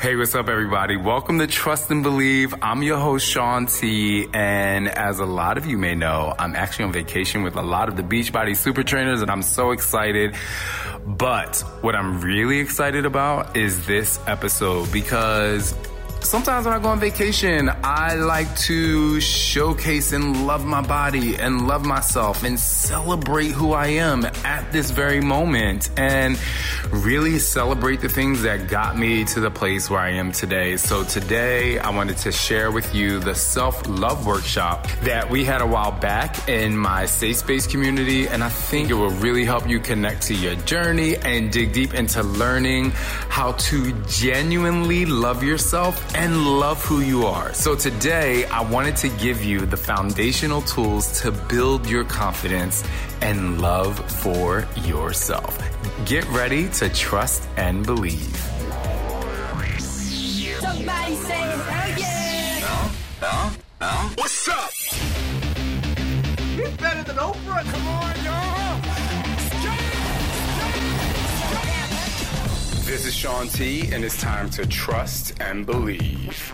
Hey, what's up, everybody? Welcome to Trust and Believe. I'm your host, Shaun T. And as a lot of you may know, I'm actually on vacation with a lot of the Beachbody super trainers, and I'm so excited. But what I'm really excited about is this episode because Sometimes when I go on vacation, I like to showcase and love my body and love myself and celebrate who I am at this very moment and really celebrate the things that got me to the place where I am today. So today I wanted to share with you the self love workshop that we had a while back in my safe space community. And I think it will really help you connect to your journey and dig deep into learning how to genuinely love yourself and love who you are. So today, I wanted to give you the foundational tools to build your confidence and love for yourself. Get ready to trust and believe. Somebody say hell yeah! Now, now, what's up? He's better than Oprah. Come on, y'all. This is Shaun T, and it's time to trust and believe.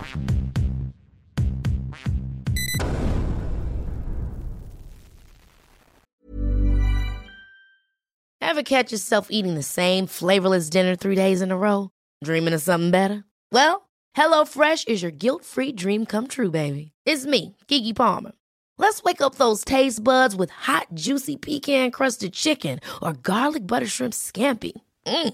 Ever catch yourself eating the same flavorless dinner three days in a row? Dreaming of something better? Well, HelloFresh is your guilt free dream come true, baby. It's me, Keke Palmer. Let's wake up those taste buds with hot, juicy pecan crusted chicken or garlic butter shrimp scampi. Mm.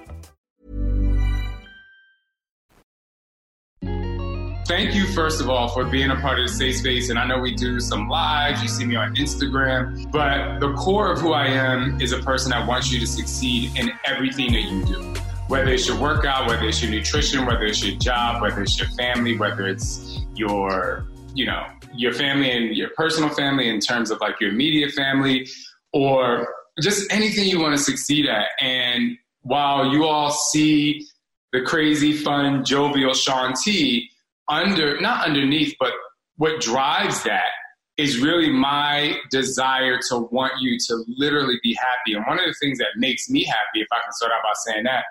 Thank you, first of all, for being a part of the safe space. And I know we do some lives, you see me on Instagram, but the core of who I am is a person that wants you to succeed in everything that you do. Whether it's your workout, whether it's your nutrition, whether it's your job, whether it's your family, whether it's your, you know, your family and your personal family in terms of like your immediate family, or just anything you want to succeed at. And while you all see the crazy, fun, jovial Shaun T, under not underneath, but what drives that is really my desire to want you to literally be happy. And one of the things that makes me happy, if I can start out by saying that,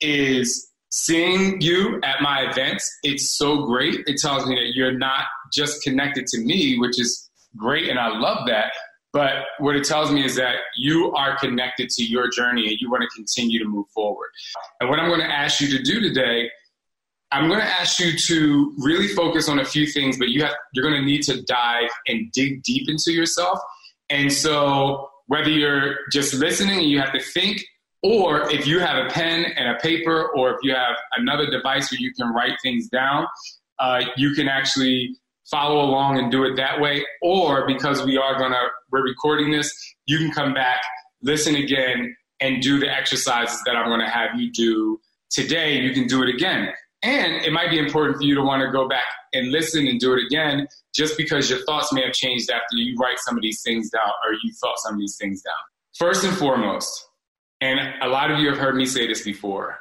is seeing you at my events. It's so great. It tells me that you're not just connected to me, which is great, and I love that. But what it tells me is that you are connected to your journey and you want to continue to move forward. And what I'm going to ask you to do today I'm going to ask you to really focus on a few things, but you have you're going to need to dive and dig deep into yourself. And so, whether you're just listening and you have to think, or if you have a pen and a paper, or if you have another device where you can write things down, uh, you can actually follow along and do it that way. Or because we are going to we're recording this, you can come back, listen again, and do the exercises that I'm going to have you do today. You can do it again. And it might be important for you to want to go back and listen and do it again just because your thoughts may have changed after you write some of these things down or you thought some of these things down. First and foremost, and a lot of you have heard me say this before,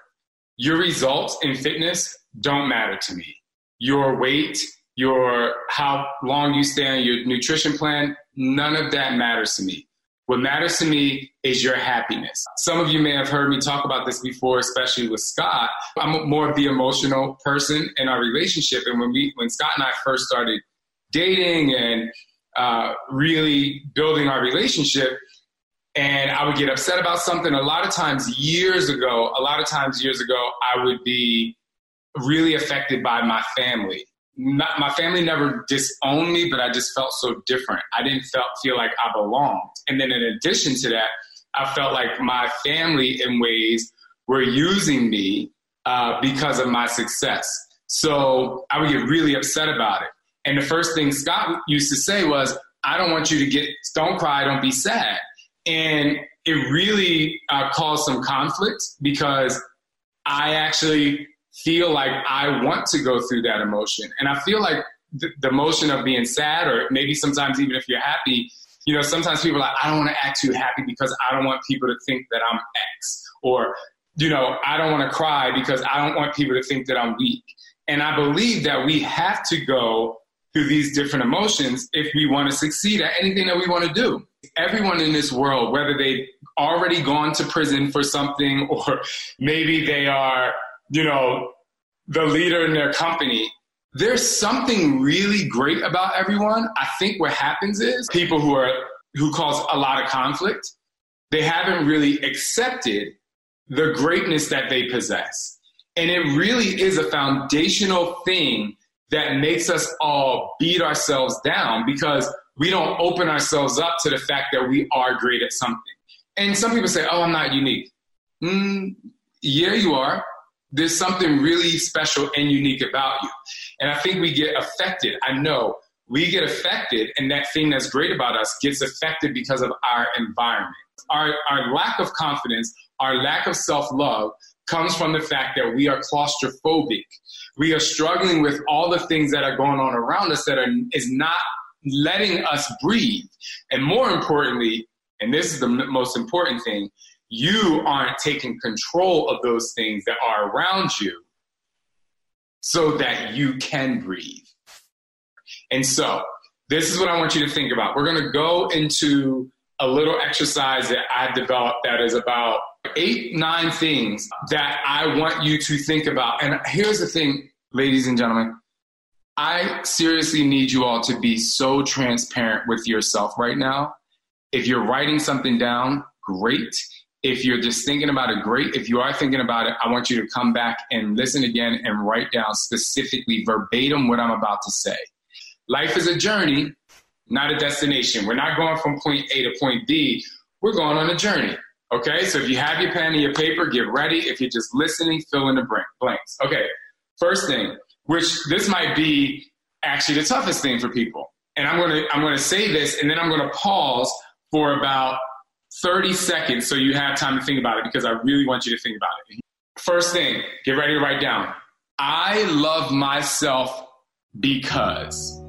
your results in fitness don't matter to me. Your weight, your how long you stay on your nutrition plan, none of that matters to me. What matters to me is your happiness. Some of you may have heard me talk about this before, especially with Scott. I'm more of the emotional person in our relationship. And when we, when Scott and I first started dating and uh, really building our relationship, and I would get upset about something. A lot of times, years ago, a lot of times, years ago, I would be really affected by my family not, my family never disowned me, but I just felt so different. I didn't felt, feel like I belonged. And then in addition to that, I felt like my family in ways were using me uh, because of my success. So I would get really upset about it. And the first thing Scott used to say was, I don't want you to get, don't cry, don't be sad. And it really uh, caused some conflict because I actually feel like I want to go through that emotion. And I feel like the, the emotion of being sad, or maybe sometimes even if you're happy, you know, sometimes people are like, I don't want to act too happy because I don't want people to think that I'm X. Or, you know, I don't want to cry because I don't want people to think that I'm weak. And I believe that we have to go through these different emotions if we want to succeed at anything that we want to do. Everyone in this world, whether they've already gone to prison for something or maybe they are, you know, the leader in their company, there's something really great about everyone. I think what happens is people who are who cause a lot of conflict, they haven't really accepted the greatness that they possess. And it really is a foundational thing that makes us all beat ourselves down because we don't open ourselves up to the fact that we are great at something. And some people say, oh, I'm not unique. Mm, yeah, you are. There's something really special and unique about you. And I think we get affected. I know we get affected, and that thing that's great about us gets affected because of our environment. Our, our lack of confidence, our lack of self love comes from the fact that we are claustrophobic. We are struggling with all the things that are going on around us that are, is not letting us breathe. And more importantly, and this is the most important thing, you aren't taking control of those things that are around you so that you can breathe. And so, this is what I want you to think about. We're going to go into a little exercise that I've developed that is about eight, nine things that I want you to think about. And here's the thing, ladies and gentlemen. I seriously need you all to be so transparent with yourself right now. If you're writing something down, great. If you're just thinking about it, great. If you are thinking about it, I want you to come back and listen again and write down specifically verbatim what I'm about to say. Life is a journey, not a destination. We're not going from point A to point B. We're going on a journey. Okay, so if you have your pen and your paper, get ready. If you're just listening, fill in the blanks. Okay, first thing, which this might be actually the toughest thing for people. And I'm gonna I'm gonna say this and then I'm gonna pause for about 30 seconds so you have time to think about it because I really want you to think about it. First thing, get ready to write down. I love myself because.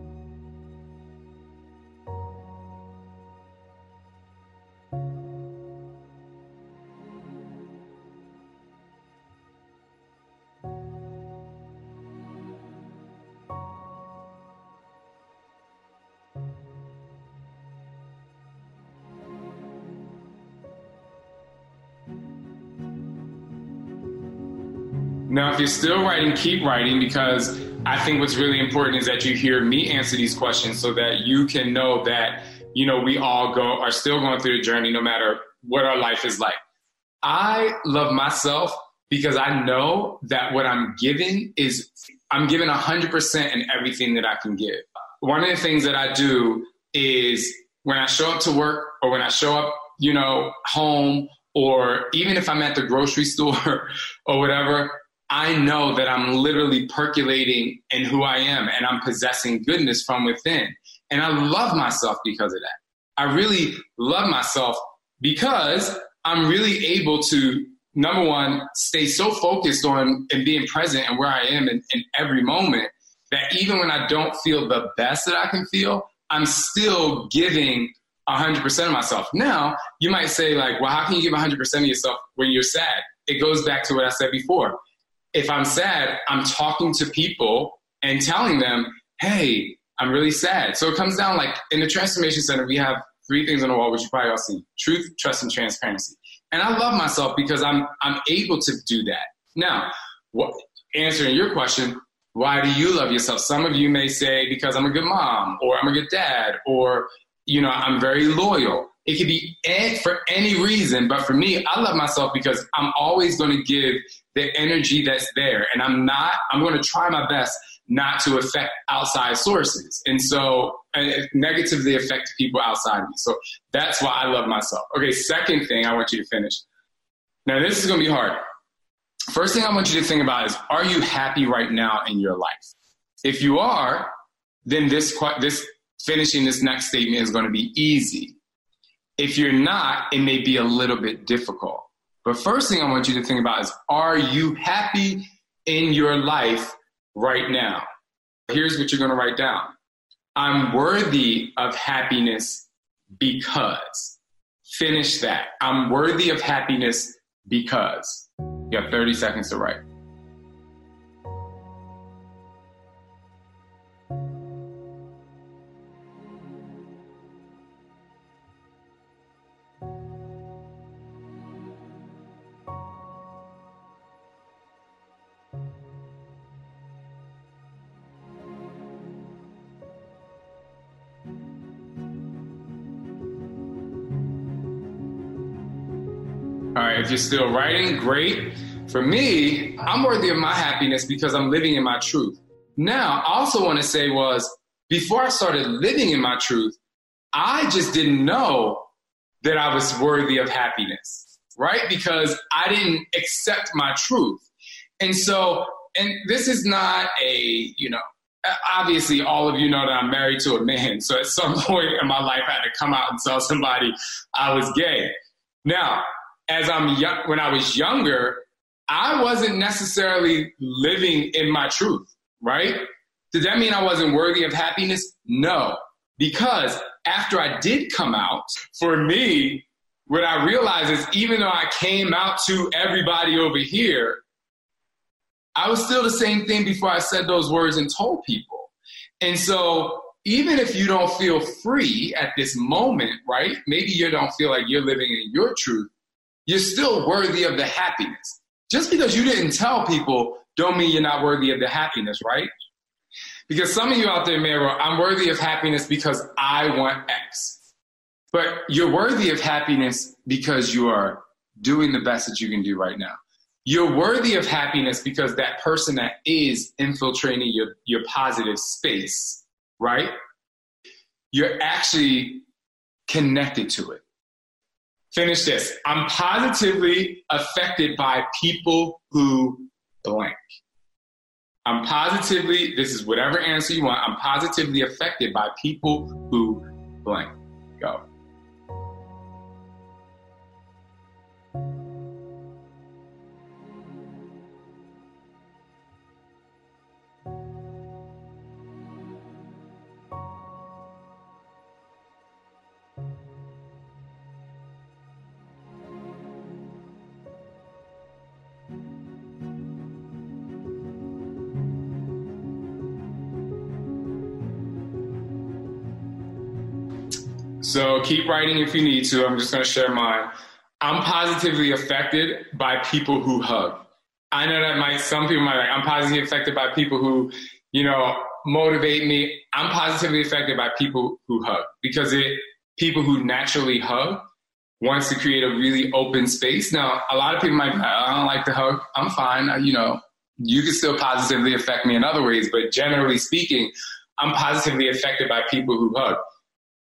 You're still writing, keep writing because I think what's really important is that you hear me answer these questions so that you can know that, you know, we all go are still going through the journey no matter what our life is like. I love myself because I know that what I'm giving is I'm giving 100% in everything that I can give. One of the things that I do is when I show up to work or when I show up, you know, home or even if I'm at the grocery store or whatever, I know that I'm literally percolating in who I am and I'm possessing goodness from within. And I love myself because of that. I really love myself because I'm really able to, number one, stay so focused on and being present and where I am in, in every moment that even when I don't feel the best that I can feel, I'm still giving 100% of myself. Now, you might say, like, well, how can you give 100% of yourself when you're sad? It goes back to what I said before if I'm sad, I'm talking to people and telling them, hey, I'm really sad. So it comes down like in the Transformation Center, we have three things on the wall, which you probably all see truth, trust, and transparency. And I love myself because I'm, I'm able to do that. Now, what, answering your question, why do you love yourself? Some of you may say, because I'm a good mom, or I'm a good dad, or, you know, I'm very loyal. It could be for any reason, but for me, I love myself because I'm always going to give the energy that's there. And I'm not, I'm going to try my best not to affect outside sources. And so and negatively affect people outside me. So that's why I love myself. Okay, second thing I want you to finish. Now, this is going to be hard. First thing I want you to think about is are you happy right now in your life? If you are, then this this finishing this next statement is going to be easy. If you're not, it may be a little bit difficult. But first thing I want you to think about is are you happy in your life right now? Here's what you're going to write down I'm worthy of happiness because. Finish that. I'm worthy of happiness because. You have 30 seconds to write. You're still writing, great. For me, I'm worthy of my happiness because I'm living in my truth. Now, I also want to say was before I started living in my truth, I just didn't know that I was worthy of happiness, right? Because I didn't accept my truth. And so, and this is not a, you know, obviously all of you know that I'm married to a man. So at some point in my life, I had to come out and tell somebody I was gay. Now, as I'm young, when I was younger, I wasn't necessarily living in my truth, right? Did that mean I wasn't worthy of happiness? No, because after I did come out, for me, what I realized is even though I came out to everybody over here, I was still the same thing before I said those words and told people. And so even if you don't feel free at this moment, right? Maybe you don't feel like you're living in your truth you're still worthy of the happiness. Just because you didn't tell people don't mean you're not worthy of the happiness, right? Because some of you out there may go, I'm worthy of happiness because I want X. But you're worthy of happiness because you are doing the best that you can do right now. You're worthy of happiness because that person that is infiltrating your, your positive space, right? You're actually connected to it. Finish this. I'm positively affected by people who blank. I'm positively, this is whatever answer you want, I'm positively affected by people who blank. Go. So keep writing if you need to. I'm just going to share mine. I'm positively affected by people who hug. I know that might, some people might like, I'm positively affected by people who, you know, motivate me. I'm positively affected by people who hug because it, people who naturally hug wants to create a really open space. Now, a lot of people might, I don't like to hug. I'm fine. You know, you can still positively affect me in other ways, but generally speaking, I'm positively affected by people who hug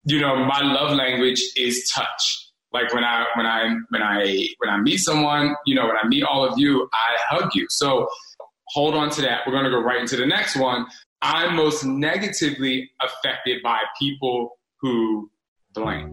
you know, my love language is touch. Like when I when I when I when I meet someone, you know, when I meet all of you, I hug you. So hold on to that. We're gonna go right into the next one. I'm most negatively affected by people who blank.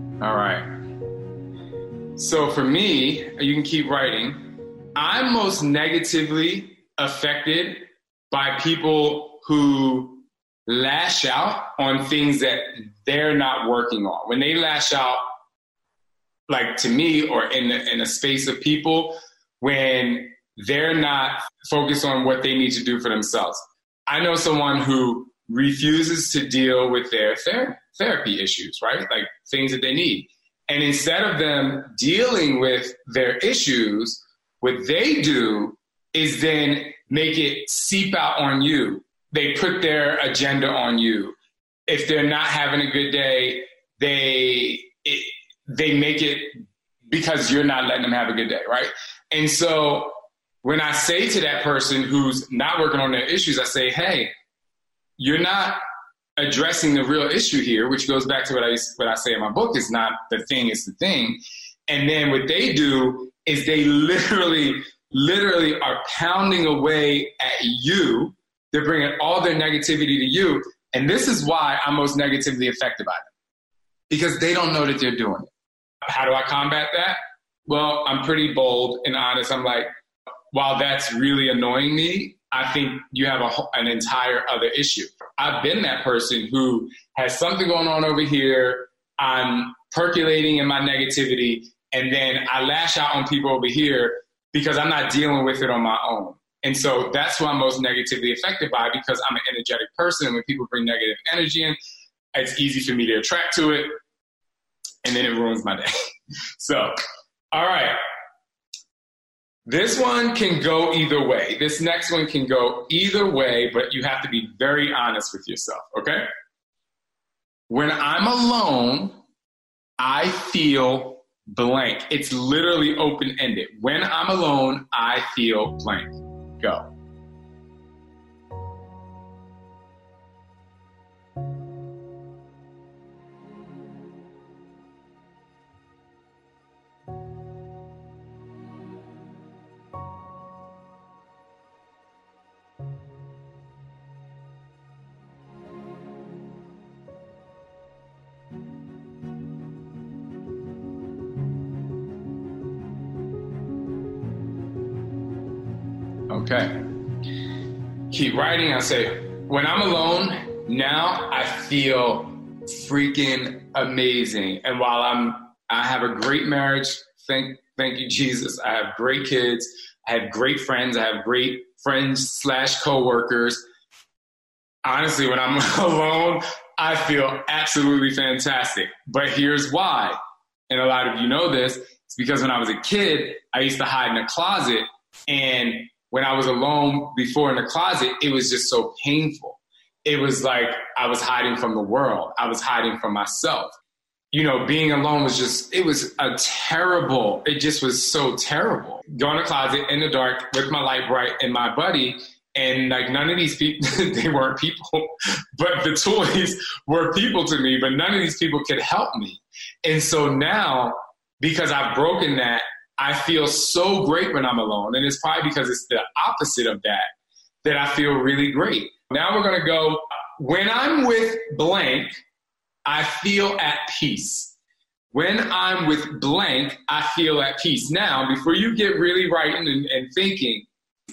All right. So for me, you can keep writing. I'm most negatively affected by people who lash out on things that they're not working on. When they lash out, like to me, or in the, in a space of people, when they're not focused on what they need to do for themselves. I know someone who refuses to deal with their ther- therapy issues, right? Like things that they need. And instead of them dealing with their issues, what they do is then make it seep out on you. They put their agenda on you. If they're not having a good day, they it, they make it because you're not letting them have a good day, right? And so when I say to that person who's not working on their issues, I say, hey, you're not addressing the real issue here, which goes back to what I what I say in my book is not the thing, it's the thing. And then what they do is they literally, literally are pounding away at you. They're bringing all their negativity to you. And this is why I'm most negatively affected by them because they don't know that they're doing it. How do I combat that? Well, I'm pretty bold and honest. I'm like, while that's really annoying me, I think you have a, an entire other issue. I've been that person who has something going on over here. I'm percolating in my negativity, and then I lash out on people over here because I'm not dealing with it on my own. And so that's who I'm most negatively affected by because I'm an energetic person. And when people bring negative energy in, it's easy for me to attract to it. And then it ruins my day. so, all right. This one can go either way. This next one can go either way, but you have to be very honest with yourself, okay? When I'm alone, I feel blank. It's literally open ended. When I'm alone, I feel blank. Go. Okay. Keep writing. I say, when I'm alone, now I feel freaking amazing. And while I'm, I have a great marriage. Thank, thank you, Jesus. I have great kids. I have great friends. I have great friends slash coworkers. Honestly, when I'm alone, I feel absolutely fantastic. But here's why. And a lot of you know this. It's because when I was a kid, I used to hide in a closet and when I was alone before in the closet, it was just so painful. It was like I was hiding from the world. I was hiding from myself. You know, being alone was just, it was a terrible, it just was so terrible. Going to closet in the dark with my Lite-Brite and my buddy. And like none of these people, they weren't people, but the toys were people to me, but none of these people could help me. And so now, because I've broken that, I feel so great when I'm alone. And it's probably because it's the opposite of that that I feel really great. Now we're going to go when I'm with blank, I feel at peace. When I'm with blank, I feel at peace. Now, before you get really writing and, and thinking,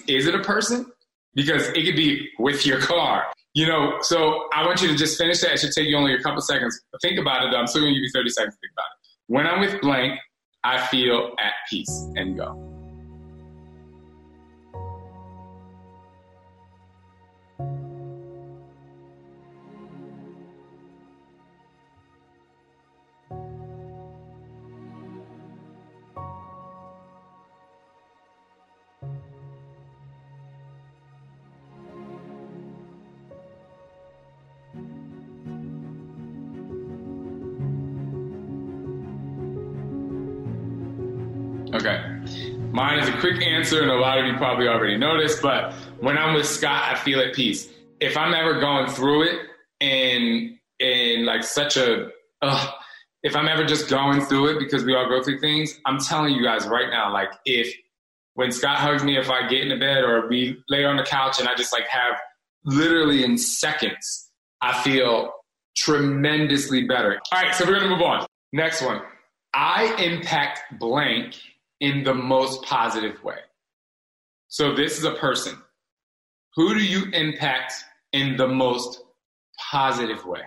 is it a person? Because it could be with your car, You know, so I want you to just finish that. It should take you only a couple seconds. Think about it. I'm still going to give you 30 seconds to think about it. When I'm with blank, I feel at peace and go. Mine is a quick answer, and a lot of you probably already noticed, but when I'm with Scott, I feel at peace. If I'm ever going through it and in like such a ugh, if I'm ever just going through it because we all go through things, I'm telling you guys right now, like if when Scott hugs me, if I get in the bed or we lay on the couch and I just like have literally in seconds, I feel tremendously better. All right, so we're gonna move on. Next one. I impact blank in the most positive way. So this is a person. Who do you impact in the most positive way?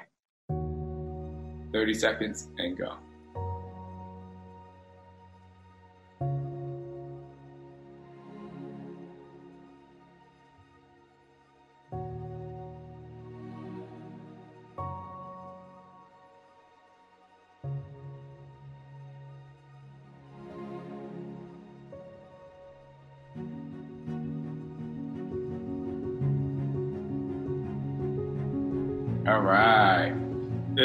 30 seconds and go.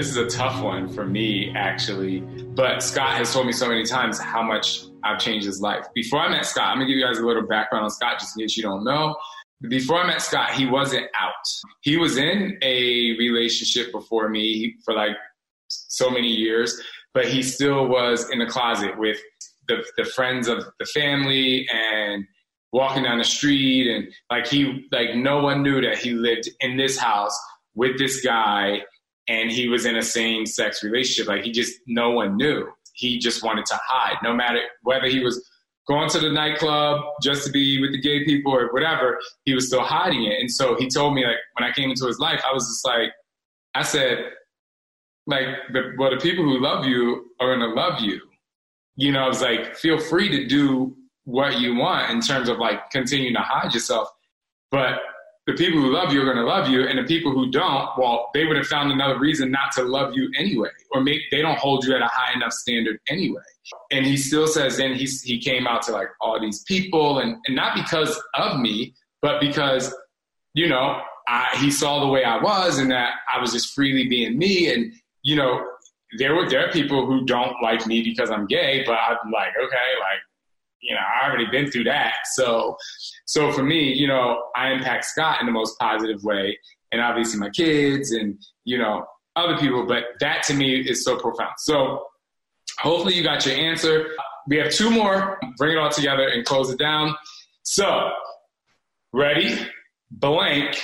This is a tough one for me, actually. But Scott has told me so many times how much I've changed his life. Before I met Scott, I'm gonna give you guys a little background on Scott, just in case you don't know. Before I met Scott, he wasn't out. He was in a relationship before me for like so many years, but he still was in the closet with the, the friends of the family and walking down the street and like he like no one knew that he lived in this house with this guy and he was in a same sex relationship. Like he just, no one knew. He just wanted to hide, no matter whether he was going to the nightclub just to be with the gay people or whatever, he was still hiding it. And so he told me, like, when I came into his life, I was just like, I said, like, the, well, the people who love you are to love you. You know, I was like, feel free to do what you want in terms of like continuing to hide yourself. But the people who love you are going to love you, and the people who don't, well, they would have found another reason not to love you anyway, or make they don't hold you at a high enough standard anyway. And he still says then he he came out to like all these people, and, and not because of me, but because you know I, he saw the way I was, and that I was just freely being me, and you know there were there are people who don't like me because I'm gay, but I'm like okay, like you know I already been through that, so so for me, you know, I impact Scott in the most positive way, and obviously my kids and you know other people. But that to me is so profound. So hopefully you got your answer. We have two more. Bring it all together and close it down. So ready? Blank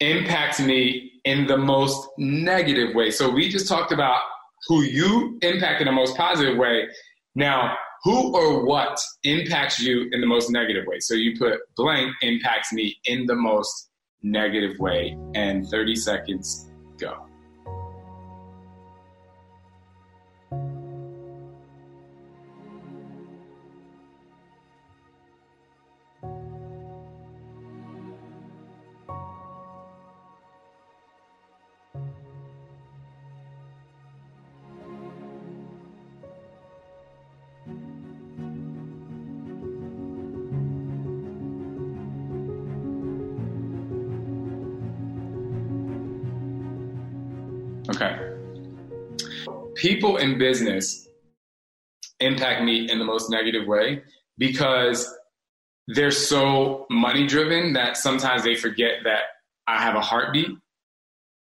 impacts me in the most negative way. So we just talked about who you impact in the most positive way. Now, who or what impacts you in the most negative way? So you put blank impacts me in the most negative way, and 30 seconds go. Okay. People in business impact me in the most negative way because they're so money driven that sometimes they forget that I have a heartbeat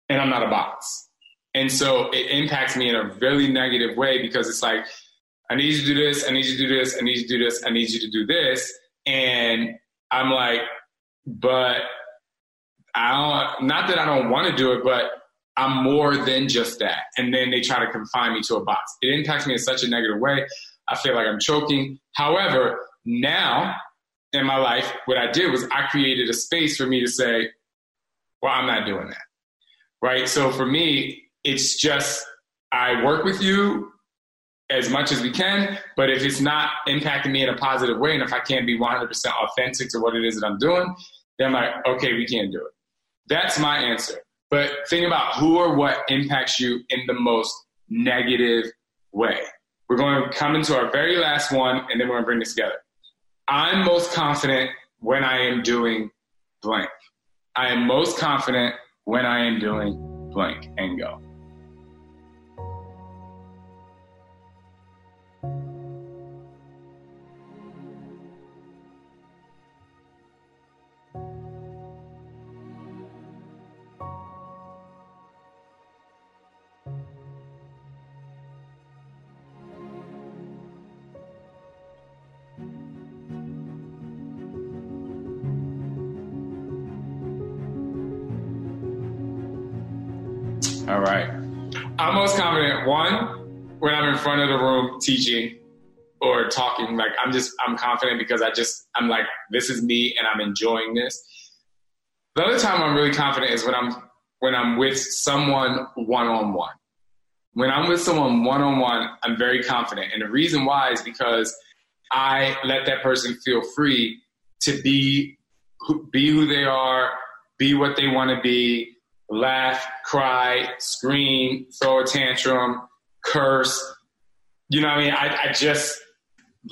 and I'm not a box. And so it impacts me in a really negative way because it's like, I need you to do this, I need you to do this, I need you to do this, I need you to do this. And I'm like, but I don't, not that I don't want to do it, but I'm more than just that. And then they try to confine me to a box. It impacts me in such a negative way. I feel like I'm choking. However, now in my life, what I did was I created a space for me to say, Well, I'm not doing that. Right. So for me, it's just I work with you as much as we can, but if it's not impacting me in a positive way, and if I can't be 100% authentic to what it is that I'm doing, then I'm like, okay, we can't do it. That's my answer. But think about who or what impacts you in the most negative way. We're going to come into our very last one, and then we're going to bring this together. I'm most confident when I am doing blank. I am most confident when I am doing blank and go. All right. I'm most confident, one, when I'm in front of the room teaching or talking, like I'm just, I'm confident because I just, I'm like, this is me and I'm enjoying this. The other time I'm really confident is when I'm, when I'm with someone one on one. When I'm with someone one on one, I'm very confident. And the reason why is because I let that person feel free to be, be who they are, be what they want to be, laugh, cry, scream, throw a tantrum, curse. You know what I mean? I, I just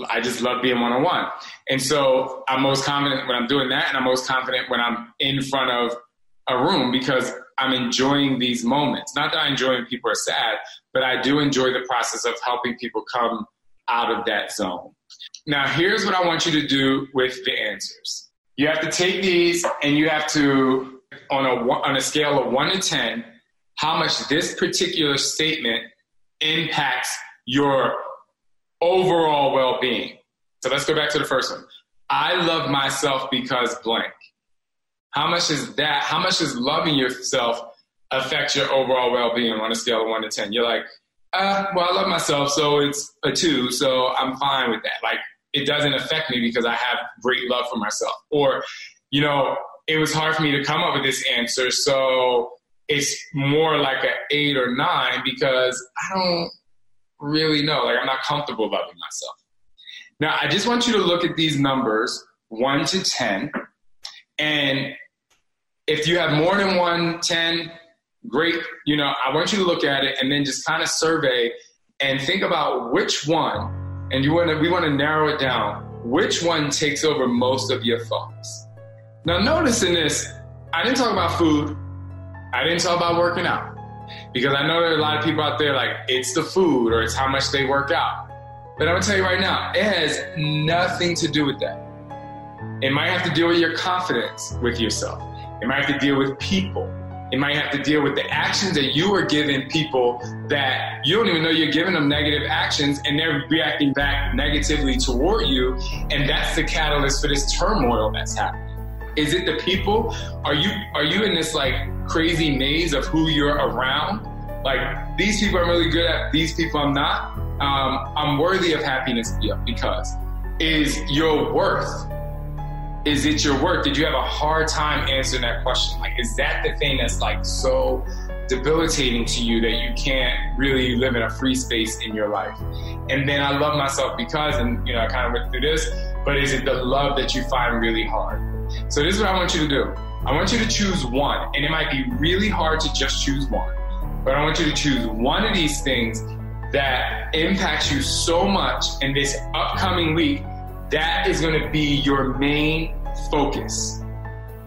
I just love being one on one. And so I'm most confident when I'm doing that and I'm most confident when I'm in front of a room because I'm enjoying these moments. Not that I enjoy when people are sad, but I do enjoy the process of helping people come out of that zone. Now, here's what I want you to do with the answers. You have to take these and you have to on a on a scale of one to ten how much this particular statement impacts your overall well-being. So let's go back to the first one. I love myself because blank. How much is that? How much does loving yourself affect your overall well-being on a scale of one to ten? You're like, uh, well, I love myself, so it's a two, so I'm fine with that. Like, it doesn't affect me because I have great love for myself. Or, you know, it was hard for me to come up with this answer. So it's more like an eight or nine because I don't really know. Like I'm not comfortable loving myself. Now I just want you to look at these numbers, one to 10. And if you have more than one 10, great. You know, I want you to look at it and then just kind of survey and think about which one, and you want to, we want to narrow it down, which one takes over most of your thoughts. Now, notice in this, I didn't talk about food. I didn't talk about working out because I know there are a lot of people out there like it's the food or it's how much they work out. But I'm gonna tell you right now, it has nothing to do with that. It might have to deal with your confidence with yourself. It might have to deal with people. It might have to deal with the actions that you are giving people that you don't even know you're giving them negative actions and they're reacting back negatively toward you. And that's the catalyst for this turmoil that's happening. Is it the people? Are you are you in this like crazy maze of who you're around? Like these people I'm really good at, these people I'm not. Um, I'm worthy of happiness because is your worth. Is it your worth? Did you have a hard time answering that question? Like, is that the thing that's like so debilitating to you that you can't really live in a free space in your life? And then I love myself because, and you know, I kind of went through this, but is it the love that you find really hard? So this is what I want you to do. I want you to choose one, and it might be really hard to just choose one, but I want you to choose one of these things that impacts you so much in this upcoming week. That is going to be your main focus.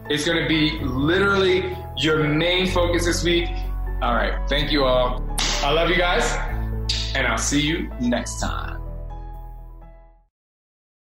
It's going to be literally your main focus this week. All right. Thank you all. I love you guys, and I'll see you next time.